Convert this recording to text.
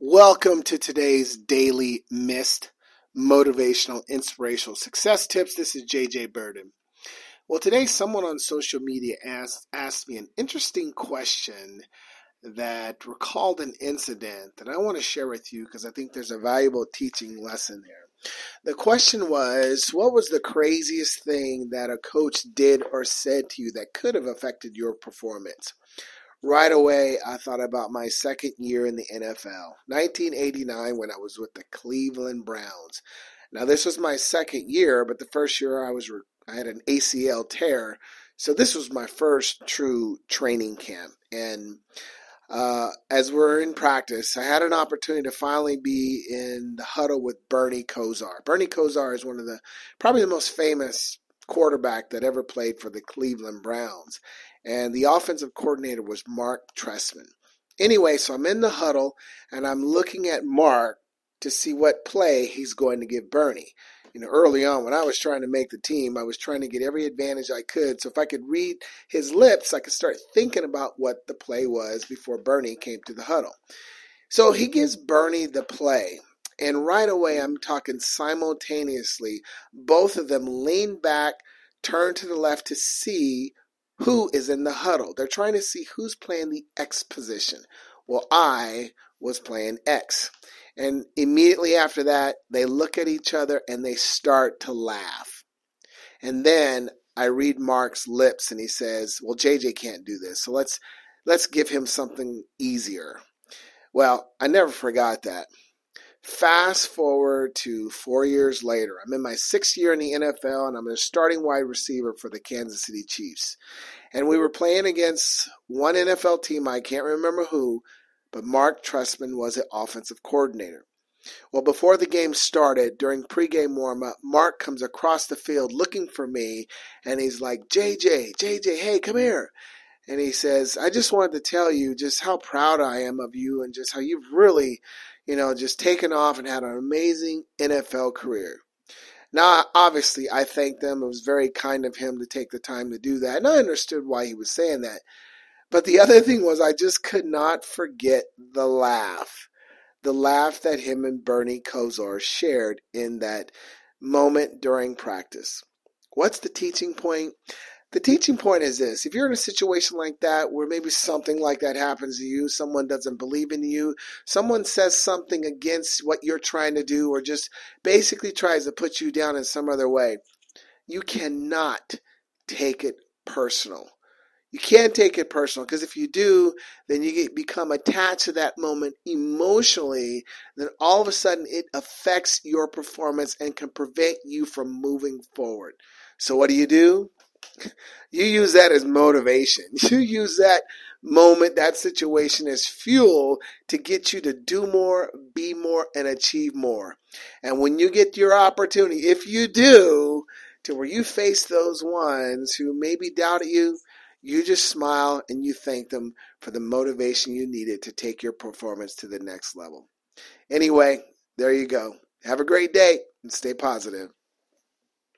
Welcome to today's daily missed motivational, inspirational success tips. This is JJ Birden. Well, today someone on social media asked asked me an interesting question that recalled an incident that I want to share with you because I think there's a valuable teaching lesson there. The question was, what was the craziest thing that a coach did or said to you that could have affected your performance? Right away, I thought about my second year in the NFL, 1989, when I was with the Cleveland Browns. Now, this was my second year, but the first year I was I had an ACL tear, so this was my first true training camp. And uh, as we're in practice, I had an opportunity to finally be in the huddle with Bernie Kosar. Bernie Kosar is one of the probably the most famous quarterback that ever played for the Cleveland Browns and the offensive coordinator was Mark Trestman. Anyway, so I'm in the huddle and I'm looking at Mark to see what play he's going to give Bernie. You know, early on when I was trying to make the team, I was trying to get every advantage I could. So if I could read his lips, I could start thinking about what the play was before Bernie came to the huddle. So he gives Bernie the play. And right away, I'm talking simultaneously. Both of them lean back, turn to the left to see who is in the huddle. They're trying to see who's playing the X position. Well, I was playing X. And immediately after that, they look at each other and they start to laugh. And then I read Mark's lips and he says, "Well, JJ can't do this. So let's let's give him something easier." Well, I never forgot that. Fast forward to four years later. I'm in my sixth year in the NFL and I'm a starting wide receiver for the Kansas City Chiefs. And we were playing against one NFL team, I can't remember who, but Mark Trestman was the offensive coordinator. Well, before the game started, during pregame warm-up, Mark comes across the field looking for me, and he's like, JJ, JJ, hey, come here. And he says, I just wanted to tell you just how proud I am of you and just how you've really you know, just taken off and had an amazing NFL career. Now, obviously, I thanked them. It was very kind of him to take the time to do that. And I understood why he was saying that. But the other thing was, I just could not forget the laugh. The laugh that him and Bernie Kosar shared in that moment during practice. What's the teaching point? The teaching point is this if you're in a situation like that where maybe something like that happens to you someone doesn't believe in you someone says something against what you're trying to do or just basically tries to put you down in some other way you cannot take it personal you can't take it personal because if you do, then you get, become attached to that moment emotionally. Then all of a sudden it affects your performance and can prevent you from moving forward. So what do you do? You use that as motivation. You use that moment, that situation as fuel to get you to do more, be more, and achieve more. And when you get your opportunity, if you do, to where you face those ones who maybe doubted you, you just smile and you thank them for the motivation you needed to take your performance to the next level. Anyway, there you go. Have a great day and stay positive.